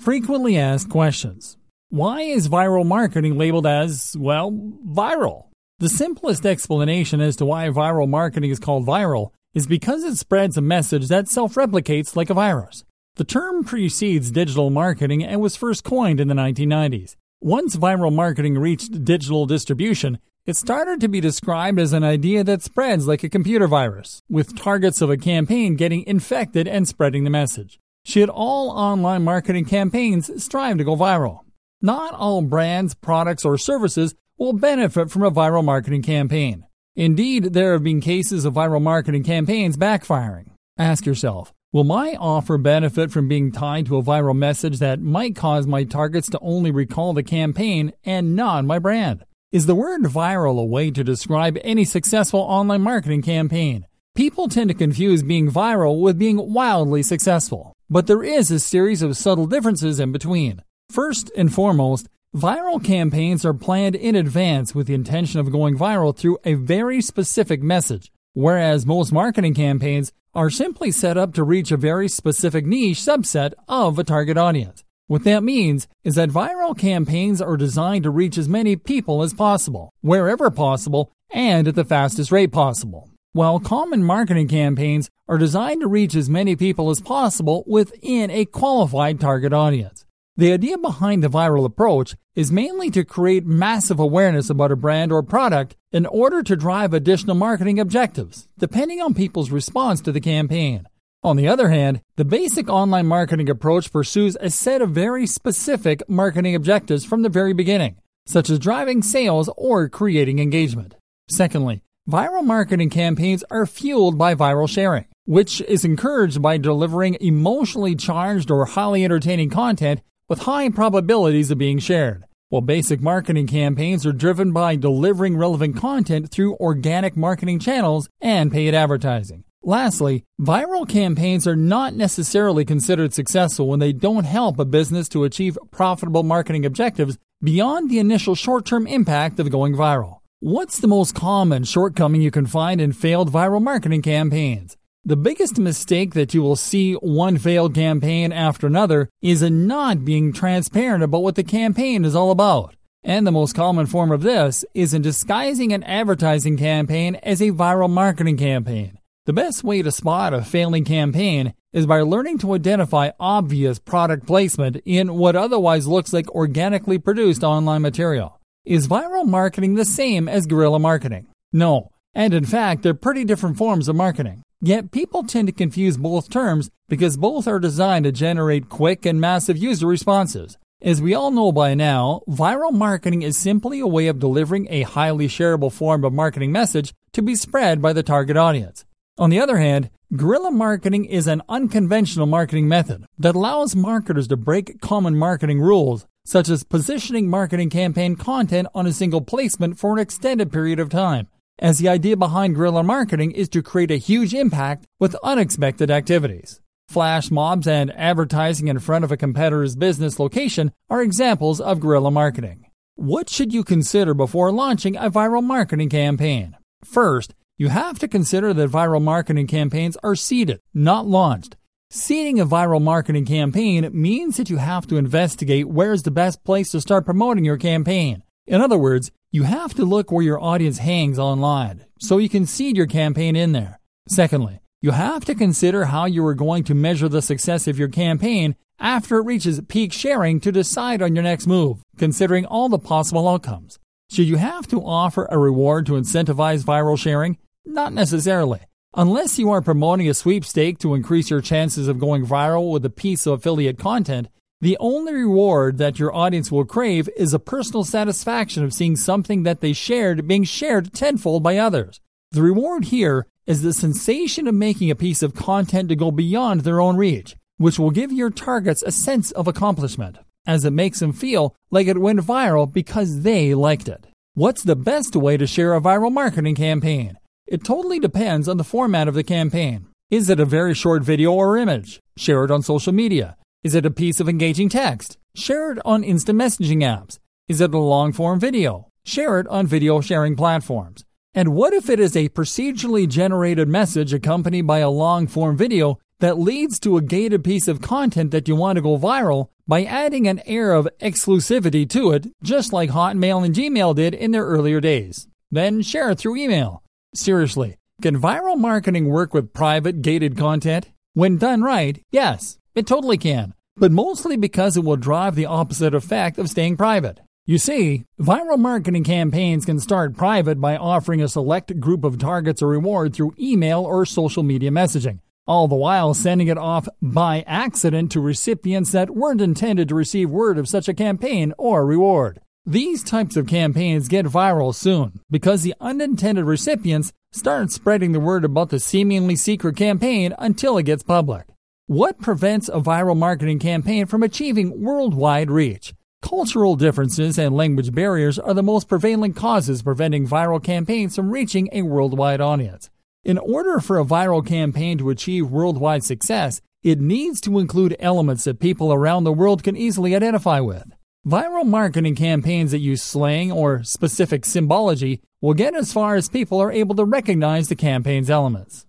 Frequently asked questions. Why is viral marketing labeled as, well, viral? The simplest explanation as to why viral marketing is called viral is because it spreads a message that self replicates like a virus. The term precedes digital marketing and was first coined in the 1990s. Once viral marketing reached digital distribution, it started to be described as an idea that spreads like a computer virus, with targets of a campaign getting infected and spreading the message. Should all online marketing campaigns strive to go viral? Not all brands, products, or services will benefit from a viral marketing campaign. Indeed, there have been cases of viral marketing campaigns backfiring. Ask yourself, will my offer benefit from being tied to a viral message that might cause my targets to only recall the campaign and not my brand? Is the word viral a way to describe any successful online marketing campaign? People tend to confuse being viral with being wildly successful. But there is a series of subtle differences in between. First and foremost, viral campaigns are planned in advance with the intention of going viral through a very specific message, whereas most marketing campaigns are simply set up to reach a very specific niche subset of a target audience. What that means is that viral campaigns are designed to reach as many people as possible, wherever possible, and at the fastest rate possible while common marketing campaigns are designed to reach as many people as possible within a qualified target audience. The idea behind the viral approach is mainly to create massive awareness about a brand or product in order to drive additional marketing objectives, depending on people's response to the campaign. On the other hand, the basic online marketing approach pursues a set of very specific marketing objectives from the very beginning, such as driving sales or creating engagement. Secondly, Viral marketing campaigns are fueled by viral sharing, which is encouraged by delivering emotionally charged or highly entertaining content with high probabilities of being shared. While basic marketing campaigns are driven by delivering relevant content through organic marketing channels and paid advertising. Lastly, viral campaigns are not necessarily considered successful when they don't help a business to achieve profitable marketing objectives beyond the initial short term impact of going viral. What's the most common shortcoming you can find in failed viral marketing campaigns? The biggest mistake that you will see one failed campaign after another is in not being transparent about what the campaign is all about. And the most common form of this is in disguising an advertising campaign as a viral marketing campaign. The best way to spot a failing campaign is by learning to identify obvious product placement in what otherwise looks like organically produced online material. Is viral marketing the same as guerrilla marketing? No, and in fact, they're pretty different forms of marketing. Yet people tend to confuse both terms because both are designed to generate quick and massive user responses. As we all know by now, viral marketing is simply a way of delivering a highly shareable form of marketing message to be spread by the target audience. On the other hand, guerrilla marketing is an unconventional marketing method that allows marketers to break common marketing rules such as positioning marketing campaign content on a single placement for an extended period of time, as the idea behind guerrilla marketing is to create a huge impact with unexpected activities. Flash mobs and advertising in front of a competitor's business location are examples of guerrilla marketing. What should you consider before launching a viral marketing campaign? First, you have to consider that viral marketing campaigns are seeded, not launched, Seeding a viral marketing campaign means that you have to investigate where's the best place to start promoting your campaign. In other words, you have to look where your audience hangs online so you can seed your campaign in there. Secondly, you have to consider how you are going to measure the success of your campaign after it reaches peak sharing to decide on your next move, considering all the possible outcomes. Should you have to offer a reward to incentivize viral sharing? Not necessarily. Unless you are promoting a sweepstake to increase your chances of going viral with a piece of affiliate content, the only reward that your audience will crave is a personal satisfaction of seeing something that they shared being shared tenfold by others. The reward here is the sensation of making a piece of content to go beyond their own reach, which will give your targets a sense of accomplishment, as it makes them feel like it went viral because they liked it. What's the best way to share a viral marketing campaign? It totally depends on the format of the campaign. Is it a very short video or image? Share it on social media. Is it a piece of engaging text? Share it on instant messaging apps. Is it a long form video? Share it on video sharing platforms. And what if it is a procedurally generated message accompanied by a long form video that leads to a gated piece of content that you want to go viral by adding an air of exclusivity to it, just like Hotmail and Gmail did in their earlier days. Then share it through email. Seriously, can viral marketing work with private gated content? When done right, yes, it totally can, but mostly because it will drive the opposite effect of staying private. You see, viral marketing campaigns can start private by offering a select group of targets a reward through email or social media messaging, all the while sending it off by accident to recipients that weren't intended to receive word of such a campaign or reward. These types of campaigns get viral soon because the unintended recipients start spreading the word about the seemingly secret campaign until it gets public. What prevents a viral marketing campaign from achieving worldwide reach? Cultural differences and language barriers are the most prevalent causes preventing viral campaigns from reaching a worldwide audience. In order for a viral campaign to achieve worldwide success, it needs to include elements that people around the world can easily identify with. Viral marketing campaigns that use slang or specific symbology will get as far as people are able to recognize the campaign's elements.